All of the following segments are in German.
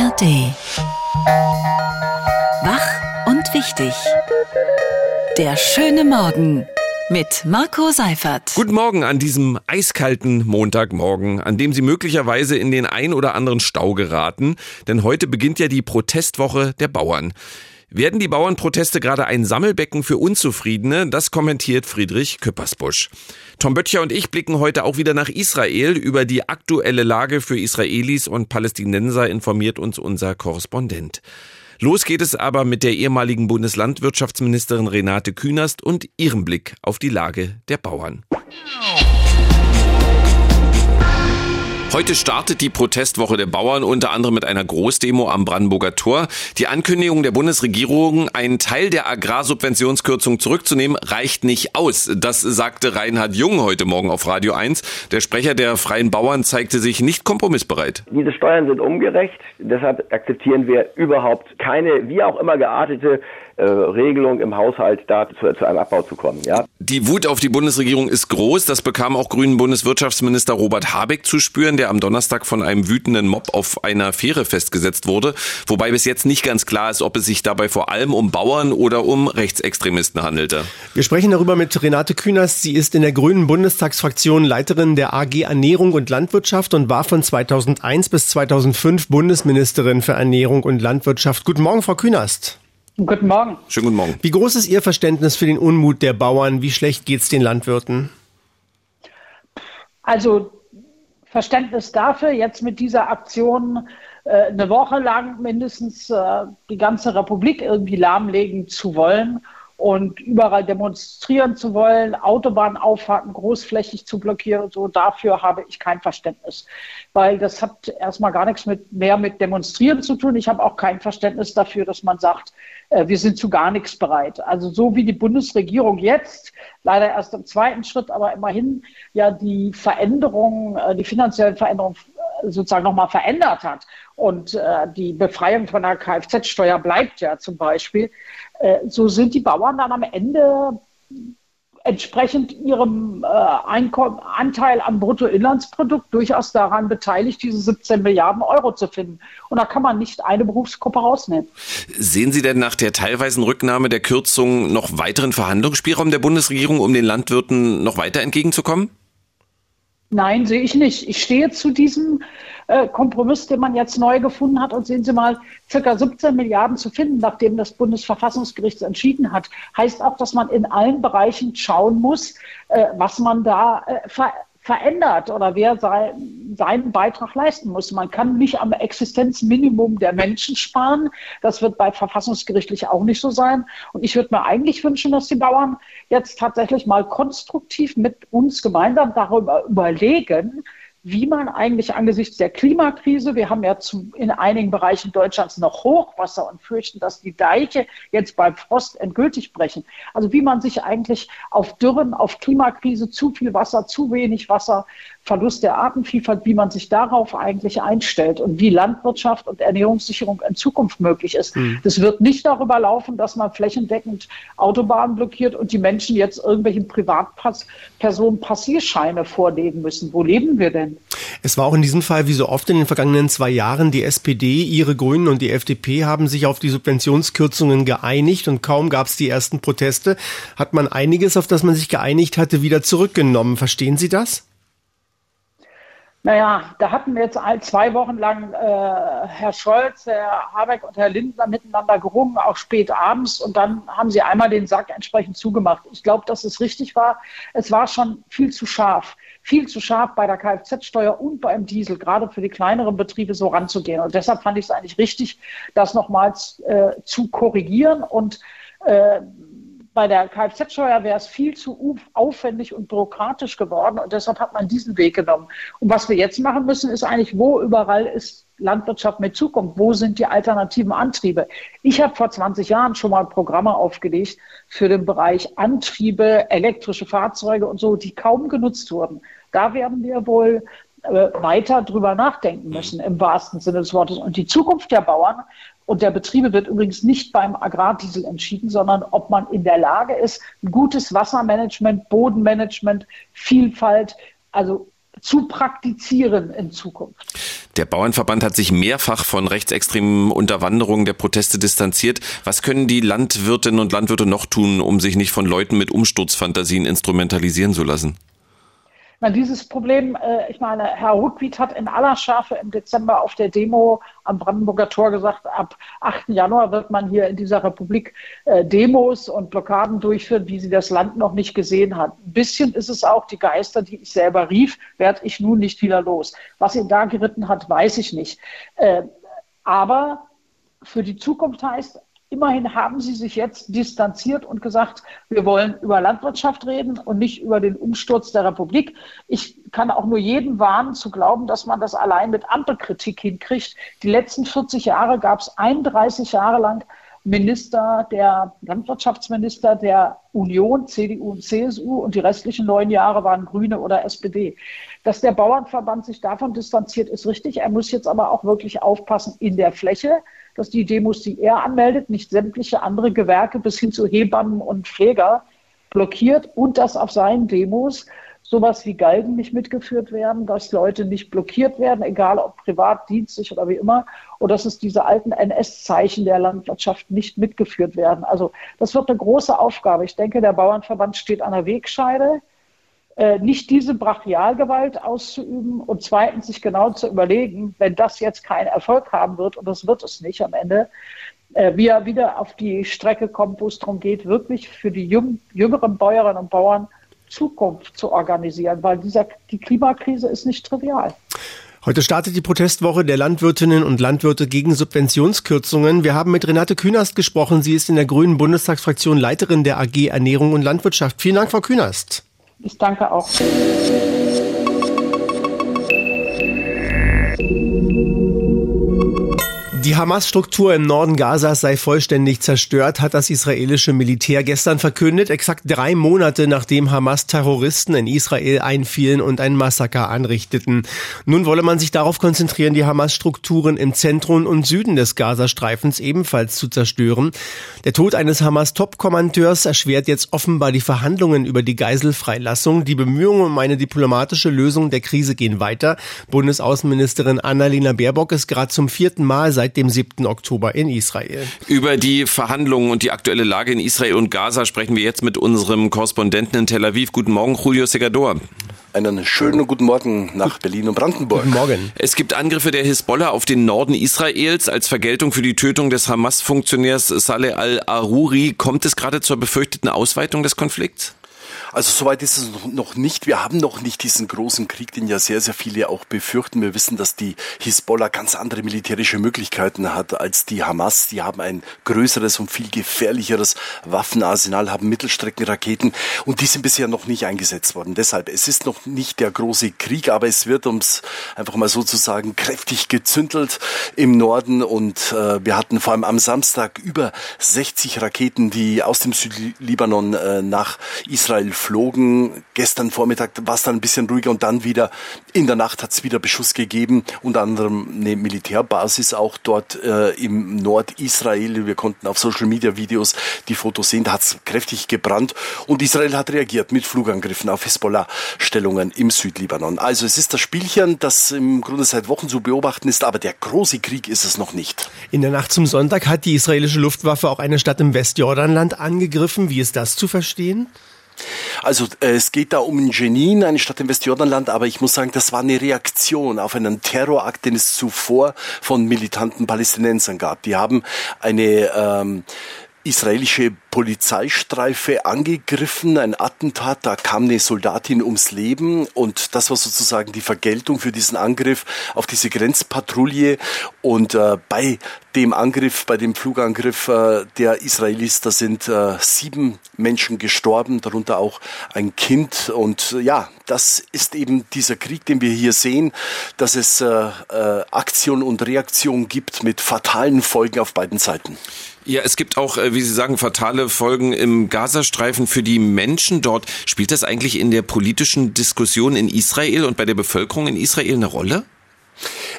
ARD. Wach und wichtig. Der schöne Morgen mit Marco Seifert. Guten Morgen an diesem eiskalten Montagmorgen, an dem Sie möglicherweise in den ein oder anderen Stau geraten, denn heute beginnt ja die Protestwoche der Bauern. Werden die Bauernproteste gerade ein Sammelbecken für Unzufriedene? Das kommentiert Friedrich Küppersbusch. Tom Böttcher und ich blicken heute auch wieder nach Israel. Über die aktuelle Lage für Israelis und Palästinenser informiert uns unser Korrespondent. Los geht es aber mit der ehemaligen Bundeslandwirtschaftsministerin Renate Künast und ihrem Blick auf die Lage der Bauern. Heute startet die Protestwoche der Bauern unter anderem mit einer Großdemo am Brandenburger Tor. Die Ankündigung der Bundesregierung, einen Teil der Agrarsubventionskürzung zurückzunehmen, reicht nicht aus. Das sagte Reinhard Jung heute Morgen auf Radio 1. Der Sprecher der Freien Bauern zeigte sich nicht kompromissbereit. Diese Steuern sind ungerecht. Deshalb akzeptieren wir überhaupt keine, wie auch immer geartete äh, Regelung im Haushalt da zu, zu, einem Abbau zu kommen. Ja? Die Wut auf die Bundesregierung ist groß. Das bekam auch grünen Bundeswirtschaftsminister Robert Habeck zu spüren, der am Donnerstag von einem wütenden Mob auf einer Fähre festgesetzt wurde. Wobei bis jetzt nicht ganz klar ist, ob es sich dabei vor allem um Bauern oder um Rechtsextremisten handelte. Wir sprechen darüber mit Renate Künast. Sie ist in der grünen Bundestagsfraktion Leiterin der AG Ernährung und Landwirtschaft und war von 2001 bis 2005 Bundesministerin für Ernährung und Landwirtschaft. Guten Morgen, Frau Künast. Guten Morgen. Schönen guten Morgen. Wie groß ist Ihr Verständnis für den Unmut der Bauern? Wie schlecht geht es den Landwirten? Also Verständnis dafür, jetzt mit dieser Aktion äh, eine Woche lang mindestens äh, die ganze Republik irgendwie lahmlegen zu wollen und überall demonstrieren zu wollen, Autobahnauffahrten großflächig zu blockieren so, dafür habe ich kein Verständnis. Weil das hat erstmal gar nichts mit, mehr mit Demonstrieren zu tun. Ich habe auch kein Verständnis dafür, dass man sagt, äh, wir sind zu gar nichts bereit. Also so wie die Bundesregierung jetzt, leider erst im zweiten Schritt, aber immerhin ja die Veränderungen, äh, die finanziellen Veränderungen sozusagen nochmal verändert hat. Und äh, die Befreiung von der Kfz-Steuer bleibt ja zum Beispiel. Äh, so sind die Bauern dann am Ende entsprechend ihrem äh, Einkommen, Anteil am Bruttoinlandsprodukt durchaus daran beteiligt, diese 17 Milliarden Euro zu finden. Und da kann man nicht eine Berufsgruppe rausnehmen. Sehen Sie denn nach der teilweisen Rücknahme der Kürzung noch weiteren Verhandlungsspielraum der Bundesregierung, um den Landwirten noch weiter entgegenzukommen? Nein, sehe ich nicht. Ich stehe zu diesem äh, Kompromiss, den man jetzt neu gefunden hat. Und sehen Sie mal, circa 17 Milliarden zu finden, nachdem das Bundesverfassungsgericht entschieden hat, heißt auch, dass man in allen Bereichen schauen muss, äh, was man da äh, ver verändert oder wer sein, seinen Beitrag leisten muss. Man kann nicht am Existenzminimum der Menschen sparen. Das wird bei verfassungsgerichtlich auch nicht so sein. Und ich würde mir eigentlich wünschen, dass die Bauern jetzt tatsächlich mal konstruktiv mit uns gemeinsam darüber überlegen, wie man eigentlich angesichts der Klimakrise, wir haben ja zu, in einigen Bereichen Deutschlands noch Hochwasser und fürchten, dass die Deiche jetzt beim Frost endgültig brechen. Also wie man sich eigentlich auf Dürren, auf Klimakrise, zu viel Wasser, zu wenig Wasser, Verlust der Artenvielfalt, wie man sich darauf eigentlich einstellt und wie Landwirtschaft und Ernährungssicherung in Zukunft möglich ist. Mhm. Das wird nicht darüber laufen, dass man flächendeckend Autobahnen blockiert und die Menschen jetzt irgendwelchen Privatpersonen Passierscheine vorlegen müssen. Wo leben wir denn? Es war auch in diesem Fall, wie so oft in den vergangenen zwei Jahren, die SPD, ihre Grünen und die FDP haben sich auf die Subventionskürzungen geeinigt und kaum gab es die ersten Proteste, hat man einiges, auf das man sich geeinigt hatte, wieder zurückgenommen. Verstehen Sie das? Naja, da hatten wir jetzt zwei Wochen lang äh, Herr Scholz, Herr Habeck und Herr Lindner miteinander gerungen, auch spät abends. Und dann haben sie einmal den Sack entsprechend zugemacht. Ich glaube, dass es richtig war. Es war schon viel zu scharf. Viel zu scharf bei der Kfz-Steuer und beim Diesel, gerade für die kleineren Betriebe so ranzugehen. Und deshalb fand ich es eigentlich richtig, das nochmals äh, zu korrigieren und äh, bei der Kfz-Steuer wäre es viel zu aufwendig und bürokratisch geworden und deshalb hat man diesen Weg genommen. Und was wir jetzt machen müssen, ist eigentlich, wo überall ist Landwirtschaft mit Zukunft? Wo sind die alternativen Antriebe? Ich habe vor 20 Jahren schon mal Programme aufgelegt für den Bereich Antriebe, elektrische Fahrzeuge und so, die kaum genutzt wurden. Da werden wir wohl äh, weiter drüber nachdenken müssen, im wahrsten Sinne des Wortes. Und die Zukunft der Bauern und der Betriebe wird übrigens nicht beim Agrardiesel entschieden, sondern ob man in der Lage ist, ein gutes Wassermanagement, Bodenmanagement, Vielfalt, also zu praktizieren in Zukunft. Der Bauernverband hat sich mehrfach von rechtsextremen Unterwanderungen der Proteste distanziert. Was können die Landwirtinnen und Landwirte noch tun, um sich nicht von Leuten mit Umsturzfantasien instrumentalisieren zu lassen? Na, dieses Problem, äh, ich meine, Herr Rückwied hat in aller Schärfe im Dezember auf der Demo am Brandenburger Tor gesagt, ab 8. Januar wird man hier in dieser Republik äh, Demos und Blockaden durchführen, wie sie das Land noch nicht gesehen hat. Ein bisschen ist es auch die Geister, die ich selber rief, werde ich nun nicht wieder los. Was ihn da geritten hat, weiß ich nicht. Äh, aber für die Zukunft heißt, Immerhin haben sie sich jetzt distanziert und gesagt, wir wollen über Landwirtschaft reden und nicht über den Umsturz der Republik. Ich kann auch nur jeden warnen zu glauben, dass man das allein mit Ampelkritik hinkriegt. Die letzten 40 Jahre gab es 31 Jahre lang Minister, der Landwirtschaftsminister der Union, CDU und CSU und die restlichen neun Jahre waren Grüne oder SPD. Dass der Bauernverband sich davon distanziert, ist richtig. Er muss jetzt aber auch wirklich aufpassen in der Fläche dass die Demos, die er anmeldet, nicht sämtliche andere Gewerke bis hin zu Hebammen und Pfleger blockiert und dass auf seinen Demos sowas wie Galgen nicht mitgeführt werden, dass Leute nicht blockiert werden, egal ob privat, dienstlich oder wie immer, und dass es diese alten NS-Zeichen der Landwirtschaft nicht mitgeführt werden. Also das wird eine große Aufgabe. Ich denke, der Bauernverband steht an der Wegscheide. Äh, nicht diese Brachialgewalt auszuüben und zweitens sich genau zu überlegen, wenn das jetzt keinen Erfolg haben wird, und das wird es nicht am Ende, äh, wie er wieder auf die Strecke kommt, wo es darum geht, wirklich für die jüng jüngeren Bäuerinnen und Bauern Zukunft zu organisieren, weil dieser, die Klimakrise ist nicht trivial. Heute startet die Protestwoche der Landwirtinnen und Landwirte gegen Subventionskürzungen. Wir haben mit Renate Künast gesprochen. Sie ist in der Grünen Bundestagsfraktion Leiterin der AG Ernährung und Landwirtschaft. Vielen Dank, Frau Künast. Ich danke auch. Hamas-Struktur im Norden Gazas sei vollständig zerstört, hat das israelische Militär gestern verkündet, exakt drei Monate nachdem Hamas-Terroristen in Israel einfielen und ein Massaker anrichteten. Nun wolle man sich darauf konzentrieren, die Hamas-Strukturen im Zentrum und Süden des Gazastreifens ebenfalls zu zerstören. Der Tod eines Hamas-Top-Kommandeurs erschwert jetzt offenbar die Verhandlungen über die Geiselfreilassung. Die Bemühungen um eine diplomatische Lösung der Krise gehen weiter. Bundesaußenministerin Annalena Baerbock ist gerade zum vierten Mal seit dem 7. Oktober in Israel. Über die Verhandlungen und die aktuelle Lage in Israel und Gaza sprechen wir jetzt mit unserem Korrespondenten in Tel Aviv. Guten Morgen, Julio Segador. Einen schönen guten Morgen nach Berlin und Brandenburg. Guten Morgen. Es gibt Angriffe der Hisbollah auf den Norden Israels als Vergeltung für die Tötung des Hamas-Funktionärs Saleh al-Aruri. Kommt es gerade zur befürchteten Ausweitung des Konflikts? Also soweit ist es noch nicht. Wir haben noch nicht diesen großen Krieg, den ja sehr, sehr viele auch befürchten. Wir wissen, dass die Hisbollah ganz andere militärische Möglichkeiten hat als die Hamas. Die haben ein größeres und viel gefährlicheres Waffenarsenal, haben Mittelstreckenraketen und die sind bisher noch nicht eingesetzt worden. Deshalb, es ist noch nicht der große Krieg, aber es wird uns einfach mal sozusagen kräftig gezündelt im Norden und äh, wir hatten vor allem am Samstag über 60 Raketen, die aus dem Südlibanon äh, nach Israel geflogen. Gestern Vormittag war es dann ein bisschen ruhiger und dann wieder in der Nacht hat es wieder Beschuss gegeben, unter anderem eine Militärbasis auch dort äh, im Nordisrael. Wir konnten auf Social Media Videos die Fotos sehen, da hat es kräftig gebrannt und Israel hat reagiert mit Flugangriffen auf Hisbollah-Stellungen im Südlibanon. Also es ist das Spielchen, das im Grunde seit Wochen zu beobachten ist, aber der große Krieg ist es noch nicht. In der Nacht zum Sonntag hat die israelische Luftwaffe auch eine Stadt im Westjordanland angegriffen. Wie ist das zu verstehen? Also äh, es geht da um Jenin, eine Stadt im Westjordanland, aber ich muss sagen, das war eine Reaktion auf einen Terrorakt, den es zuvor von militanten Palästinensern gab. Die haben eine ähm, israelische Polizeistreife angegriffen, ein Attentat, da kam eine Soldatin ums Leben und das war sozusagen die Vergeltung für diesen Angriff auf diese Grenzpatrouille und äh, bei dem Angriff, bei dem Flugangriff äh, der Israelis, da sind äh, sieben Menschen gestorben, darunter auch ein Kind und äh, ja, das ist eben dieser Krieg, den wir hier sehen, dass es äh, äh, Aktion und Reaktion gibt mit fatalen Folgen auf beiden Seiten. Ja, es gibt auch, äh, wie Sie sagen, fatale Folgen im Gazastreifen für die Menschen dort. Spielt das eigentlich in der politischen Diskussion in Israel und bei der Bevölkerung in Israel eine Rolle?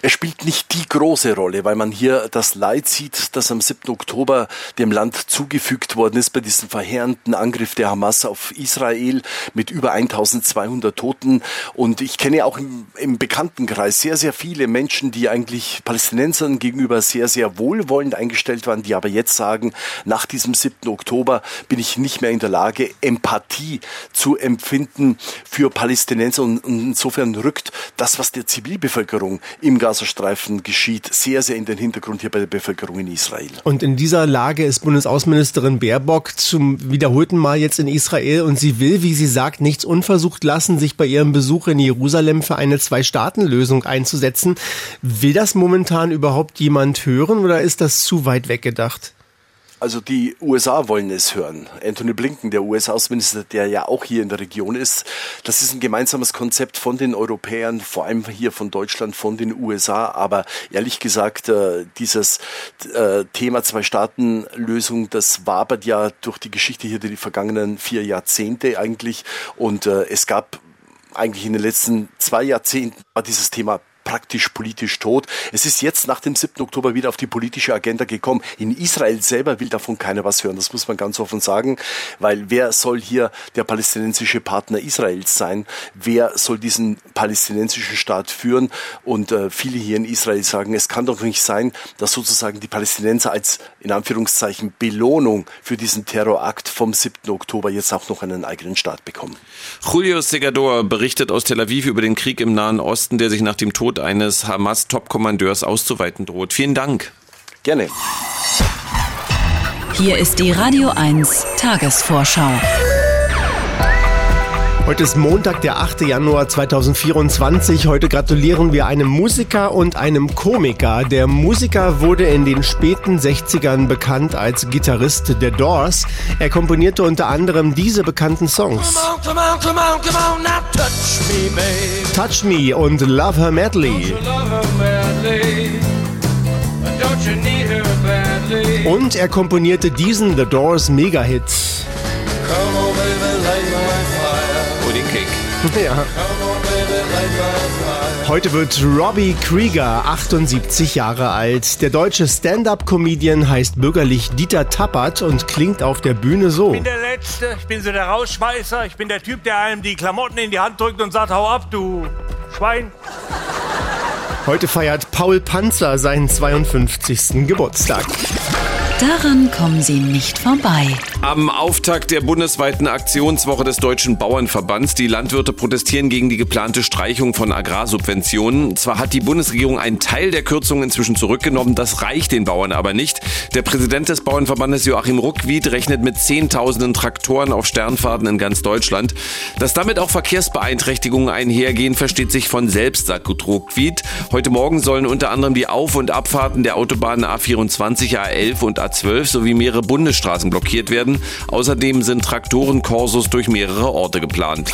Er spielt nicht die große Rolle, weil man hier das Leid sieht, das am 7. Oktober dem Land zugefügt worden ist bei diesem verheerenden Angriff der Hamas auf Israel mit über 1200 Toten. Und ich kenne auch im, im Bekanntenkreis sehr, sehr viele Menschen, die eigentlich Palästinensern gegenüber sehr, sehr wohlwollend eingestellt waren, die aber jetzt sagen, nach diesem 7. Oktober bin ich nicht mehr in der Lage, Empathie zu empfinden für Palästinenser. Und insofern rückt das, was der Zivilbevölkerung im Gazastreifen geschieht, sehr, sehr in den Hintergrund hier bei der Bevölkerung in Israel. Und in dieser Lage ist Bundesaußenministerin Baerbock zum wiederholten Mal jetzt in Israel und sie will, wie sie sagt, nichts unversucht lassen, sich bei ihrem Besuch in Jerusalem für eine Zwei-Staaten-Lösung einzusetzen. Will das momentan überhaupt jemand hören oder ist das zu weit weggedacht? Also die USA wollen es hören. Anthony Blinken, der US-Außenminister, der ja auch hier in der Region ist, das ist ein gemeinsames Konzept von den Europäern, vor allem hier von Deutschland, von den USA. Aber ehrlich gesagt, äh, dieses äh, Thema Zwei-Staaten-Lösung, das wabert ja durch die Geschichte hier die vergangenen vier Jahrzehnte eigentlich. Und äh, es gab eigentlich in den letzten zwei Jahrzehnten war dieses Thema praktisch politisch tot. Es ist jetzt nach dem 7. Oktober wieder auf die politische Agenda gekommen. In Israel selber will davon keiner was hören. Das muss man ganz offen sagen, weil wer soll hier der palästinensische Partner Israels sein? Wer soll diesen palästinensischen Staat führen? Und äh, viele hier in Israel sagen, es kann doch nicht sein, dass sozusagen die Palästinenser als in Anführungszeichen Belohnung für diesen Terrorakt vom 7. Oktober jetzt auch noch einen eigenen Staat bekommen. Julio Segador berichtet aus Tel Aviv über den Krieg im Nahen Osten, der sich nach dem Tod eines Hamas-Top-Kommandeurs auszuweiten droht. Vielen Dank. Gerne. Hier ist die Radio 1 Tagesvorschau. Heute ist Montag, der 8. Januar 2024. Heute gratulieren wir einem Musiker und einem Komiker. Der Musiker wurde in den späten 60ern bekannt als Gitarrist der Doors. Er komponierte unter anderem diese bekannten Songs. Come on, come on, come on, touch, me, touch Me und Love Her Madly. Und er komponierte diesen The Doors Mega-Hit. Ja. Heute wird Robbie Krieger 78 Jahre alt. Der deutsche Stand-up-Comedian heißt bürgerlich Dieter Tappert und klingt auf der Bühne so. Ich bin der Letzte, ich bin so der Rausschmeißer, ich bin der Typ, der einem die Klamotten in die Hand drückt und sagt, hau ab, du Schwein. Heute feiert Paul Panzer seinen 52. Geburtstag. Daran kommen Sie nicht vorbei. Am Auftakt der bundesweiten Aktionswoche des Deutschen Bauernverbands. Die Landwirte protestieren gegen die geplante Streichung von Agrarsubventionen. Zwar hat die Bundesregierung einen Teil der Kürzungen inzwischen zurückgenommen, das reicht den Bauern aber nicht. Der Präsident des Bauernverbandes Joachim Ruckwied rechnet mit Zehntausenden Traktoren auf Sternfahrten in ganz Deutschland. Dass damit auch Verkehrsbeeinträchtigungen einhergehen, versteht sich von selbst, sagt Ruckwied. Heute Morgen sollen unter anderem die Auf- und Abfahrten der Autobahnen A24, A11 und A 12 sowie mehrere Bundesstraßen blockiert werden. Außerdem sind Traktorenkorsos durch mehrere Orte geplant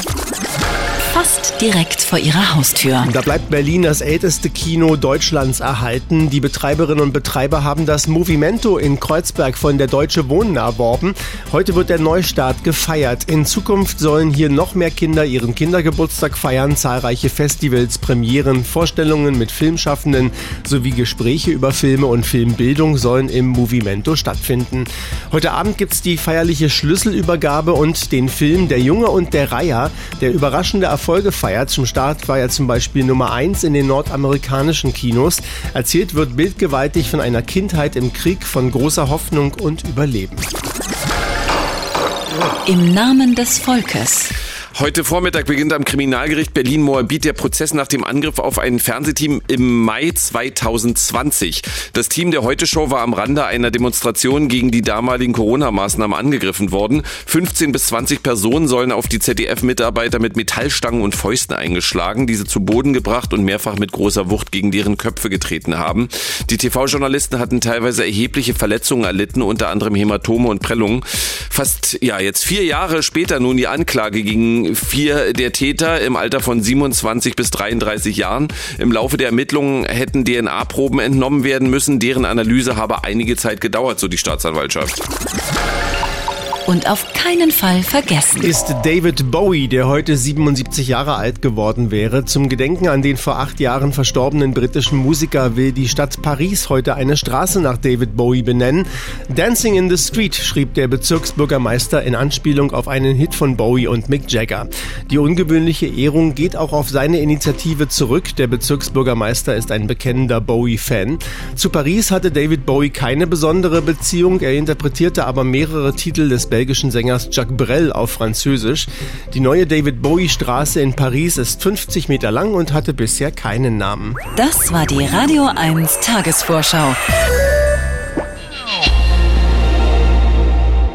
fast direkt vor ihrer Haustür. Da bleibt Berlin das älteste Kino Deutschlands erhalten. Die Betreiberinnen und Betreiber haben das Movimento in Kreuzberg von der Deutsche Wohnen erworben. Heute wird der Neustart gefeiert. In Zukunft sollen hier noch mehr Kinder ihren Kindergeburtstag feiern. Zahlreiche Festivals, Premieren, Vorstellungen mit Filmschaffenden sowie Gespräche über Filme und Filmbildung sollen im Movimento stattfinden. Heute Abend gibt es die feierliche Schlüsselübergabe und den Film Der Junge und der Reiher, der überraschende Erfolge feiert. Zum Start war er zum Beispiel Nummer 1 in den nordamerikanischen Kinos. Erzählt wird bildgewaltig von einer Kindheit im Krieg, von großer Hoffnung und Überleben. Im Namen des Volkes. Heute Vormittag beginnt am Kriminalgericht Berlin-Moabit der Prozess nach dem Angriff auf ein Fernsehteam im Mai 2020. Das Team der Heute-Show war am Rande einer Demonstration gegen die damaligen Corona-Maßnahmen angegriffen worden. 15 bis 20 Personen sollen auf die ZDF-Mitarbeiter mit Metallstangen und Fäusten eingeschlagen, diese zu Boden gebracht und mehrfach mit großer Wucht gegen deren Köpfe getreten haben. Die TV-Journalisten hatten teilweise erhebliche Verletzungen erlitten, unter anderem Hämatome und Prellungen. Fast, ja, jetzt vier Jahre später nun die Anklage gegen vier der Täter im Alter von 27 bis 33 Jahren. Im Laufe der Ermittlungen hätten DNA-Proben entnommen werden müssen. Deren Analyse habe einige Zeit gedauert, so die Staatsanwaltschaft. Und auf keinen Fall vergessen. Ist David Bowie, der heute 77 Jahre alt geworden wäre. Zum Gedenken an den vor acht Jahren verstorbenen britischen Musiker will die Stadt Paris heute eine Straße nach David Bowie benennen. Dancing in the Street schrieb der Bezirksbürgermeister in Anspielung auf einen Hit von Bowie und Mick Jagger. Die ungewöhnliche Ehrung geht auch auf seine Initiative zurück. Der Bezirksbürgermeister ist ein bekennender Bowie-Fan. Zu Paris hatte David Bowie keine besondere Beziehung. Er interpretierte aber mehrere Titel des belgischen Sängers Jacques Brel auf Französisch. Die neue David Bowie Straße in Paris ist 50 Meter lang und hatte bisher keinen Namen. Das war die Radio 1 Tagesvorschau.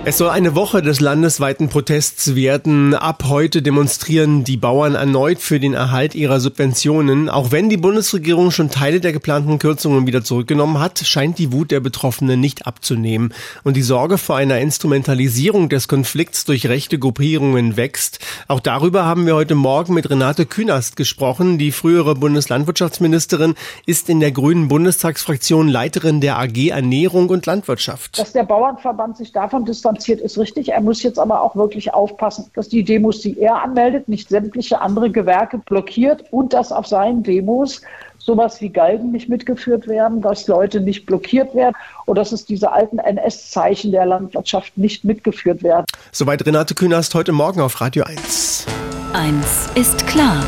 Es soll eine Woche des landesweiten Protests werden. Ab heute demonstrieren die Bauern erneut für den Erhalt ihrer Subventionen. Auch wenn die Bundesregierung schon Teile der geplanten Kürzungen wieder zurückgenommen hat, scheint die Wut der Betroffenen nicht abzunehmen. Und die Sorge vor einer Instrumentalisierung des Konflikts durch rechte Gruppierungen wächst. Auch darüber haben wir heute Morgen mit Renate Künast gesprochen. Die frühere Bundeslandwirtschaftsministerin ist in der Grünen Bundestagsfraktion Leiterin der AG Ernährung und Landwirtschaft. Dass der Bauernverband sich davon distanziert, ist richtig. Er muss jetzt aber auch wirklich aufpassen, dass die Demos, die er anmeldet, nicht sämtliche andere Gewerke blockiert und dass auf seinen Demos sowas wie Galgen nicht mitgeführt werden, dass Leute nicht blockiert werden oder dass es diese alten NS-Zeichen der Landwirtschaft nicht mitgeführt werden. Soweit Renate Künast heute Morgen auf Radio 1. Eins ist klar.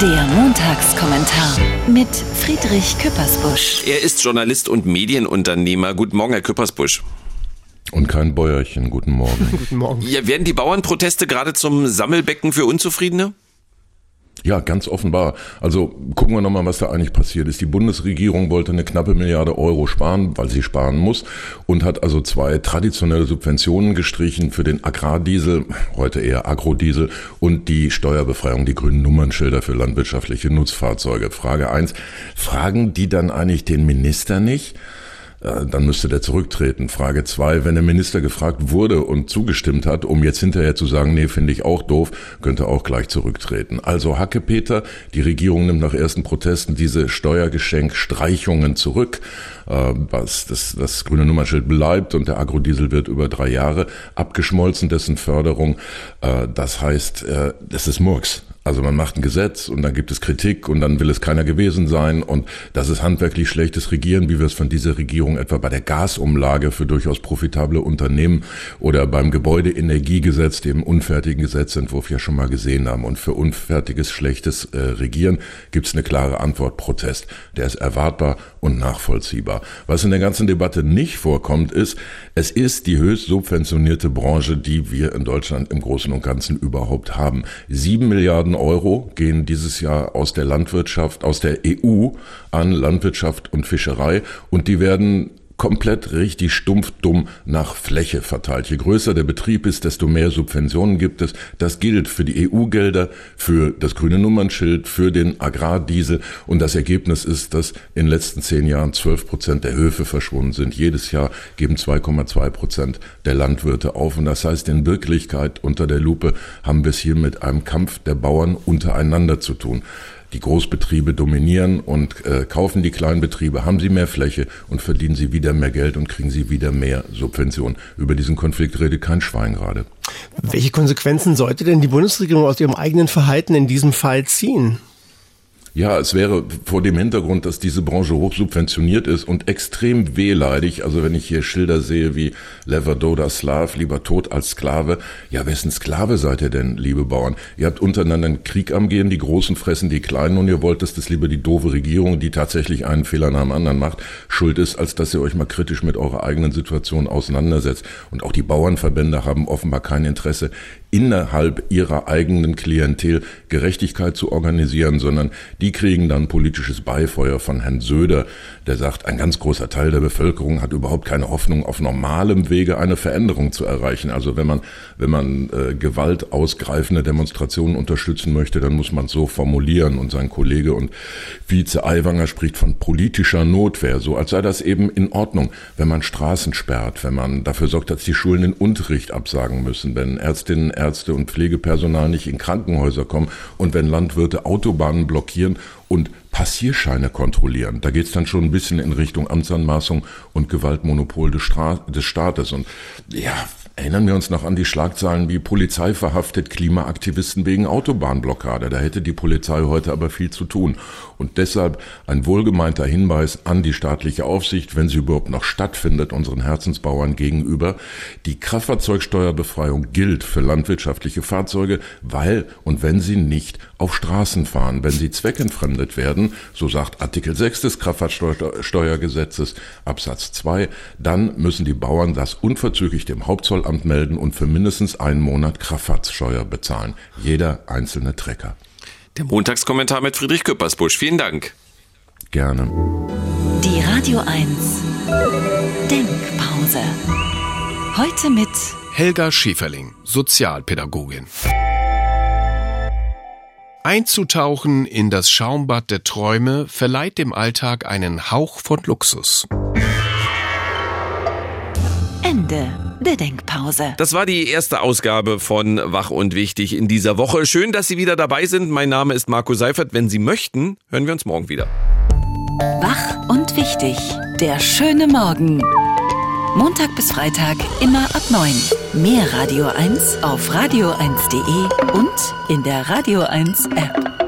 Der Montagskommentar mit Friedrich Küppersbusch. Er ist Journalist und Medienunternehmer. Guten Morgen, Herr Küppersbusch. Und kein Bäuerchen. Guten Morgen. Guten Morgen. Ja, werden die Bauernproteste gerade zum Sammelbecken für Unzufriedene? Ja, ganz offenbar. Also gucken wir nochmal, was da eigentlich passiert ist. Die Bundesregierung wollte eine knappe Milliarde Euro sparen, weil sie sparen muss, und hat also zwei traditionelle Subventionen gestrichen für den Agrardiesel, heute eher Agrodiesel, und die Steuerbefreiung, die grünen Nummernschilder für landwirtschaftliche Nutzfahrzeuge. Frage eins: Fragen die dann eigentlich den Minister nicht? Dann müsste der zurücktreten. Frage zwei, wenn der Minister gefragt wurde und zugestimmt hat, um jetzt hinterher zu sagen, nee, finde ich auch doof, könnte auch gleich zurücktreten. Also Hacke Peter, die Regierung nimmt nach ersten Protesten diese Steuergeschenkstreichungen zurück, äh, was das, das grüne Nummernschild bleibt und der Agrodiesel wird über drei Jahre abgeschmolzen, dessen Förderung. Äh, das heißt, äh, das ist Murks. Also man macht ein Gesetz und dann gibt es Kritik und dann will es keiner gewesen sein und das ist handwerklich schlechtes Regieren, wie wir es von dieser Regierung etwa bei der Gasumlage für durchaus profitable Unternehmen oder beim Gebäudeenergiegesetz, dem unfertigen Gesetzentwurf ja schon mal gesehen haben. Und für unfertiges, schlechtes äh, Regieren gibt es eine klare Antwort, Protest. Der ist erwartbar und nachvollziehbar. Was in der ganzen Debatte nicht vorkommt, ist, es ist die höchst subventionierte Branche, die wir in Deutschland im Großen und Ganzen überhaupt haben. Sieben Milliarden Euro gehen dieses Jahr aus der Landwirtschaft, aus der EU an Landwirtschaft und Fischerei und die werden komplett richtig stumpf dumm nach Fläche verteilt. Je größer der Betrieb ist, desto mehr Subventionen gibt es. Das gilt für die EU-Gelder, für das grüne Nummernschild, für den Agrardiesel. Und das Ergebnis ist, dass in den letzten zehn Jahren 12 Prozent der Höfe verschwunden sind. Jedes Jahr geben 2,2 Prozent der Landwirte auf. Und das heißt, in Wirklichkeit unter der Lupe haben wir es hier mit einem Kampf der Bauern untereinander zu tun die Großbetriebe dominieren und äh, kaufen die Kleinbetriebe, haben sie mehr Fläche und verdienen sie wieder mehr Geld und kriegen sie wieder mehr Subventionen. Über diesen Konflikt redet kein Schwein gerade. Welche Konsequenzen sollte denn die Bundesregierung aus ihrem eigenen Verhalten in diesem Fall ziehen? Ja, es wäre vor dem Hintergrund, dass diese Branche hoch subventioniert ist und extrem wehleidig. Also wenn ich hier Schilder sehe wie Levadoda Slav, lieber tot als Sklave. Ja, wessen Sklave seid ihr denn, liebe Bauern? Ihr habt untereinander einen Krieg am Gehen, die Großen fressen die Kleinen und ihr wollt, dass das lieber die doofe Regierung, die tatsächlich einen Fehler nach dem anderen macht, schuld ist, als dass ihr euch mal kritisch mit eurer eigenen Situation auseinandersetzt. Und auch die Bauernverbände haben offenbar kein Interesse, innerhalb ihrer eigenen Klientel Gerechtigkeit zu organisieren, sondern die kriegen dann politisches Beifeuer von Herrn Söder, der sagt, ein ganz großer Teil der Bevölkerung hat überhaupt keine Hoffnung, auf normalem Wege eine Veränderung zu erreichen. Also wenn man, wenn man äh, gewaltausgreifende Demonstrationen unterstützen möchte, dann muss man es so formulieren. Und sein Kollege und Vize Aiwanger spricht von politischer Notwehr, so als sei das eben in Ordnung, wenn man Straßen sperrt, wenn man dafür sorgt, dass die Schulen den Unterricht absagen müssen, wenn Ärztinnen, Ärzte und Pflegepersonal nicht in Krankenhäuser kommen und wenn Landwirte Autobahnen blockieren und Passierscheine kontrollieren. Da geht es dann schon ein bisschen in Richtung Amtsanmaßung und Gewaltmonopol des, Stra des Staates. Und ja, Erinnern wir uns noch an die Schlagzeilen wie Polizei verhaftet Klimaaktivisten wegen Autobahnblockade. Da hätte die Polizei heute aber viel zu tun. Und deshalb ein wohlgemeinter Hinweis an die staatliche Aufsicht, wenn sie überhaupt noch stattfindet, unseren Herzensbauern gegenüber. Die Kraftfahrzeugsteuerbefreiung gilt für landwirtschaftliche Fahrzeuge, weil und wenn sie nicht auf Straßen fahren, wenn sie zweckentfremdet werden, so sagt Artikel 6 des Kraftfahrtsteuergesetzes Absatz 2, dann müssen die Bauern das unverzüglich dem Hauptzollamt melden und für mindestens einen Monat Kraftfahrtsteuer bezahlen. Jeder einzelne Trecker. Der Montagskommentar mit Friedrich Küppersbusch. Vielen Dank. Gerne. Die Radio 1 Denkpause. Heute mit Helga Schäferling, Sozialpädagogin. Einzutauchen in das Schaumbad der Träume verleiht dem Alltag einen Hauch von Luxus. Ende der Denkpause. Das war die erste Ausgabe von Wach und Wichtig in dieser Woche. Schön, dass Sie wieder dabei sind. Mein Name ist Marco Seifert. Wenn Sie möchten, hören wir uns morgen wieder. Wach und Wichtig. Der schöne Morgen. Montag bis Freitag immer ab 9. Mehr Radio 1 auf radio1.de und in der Radio 1 App.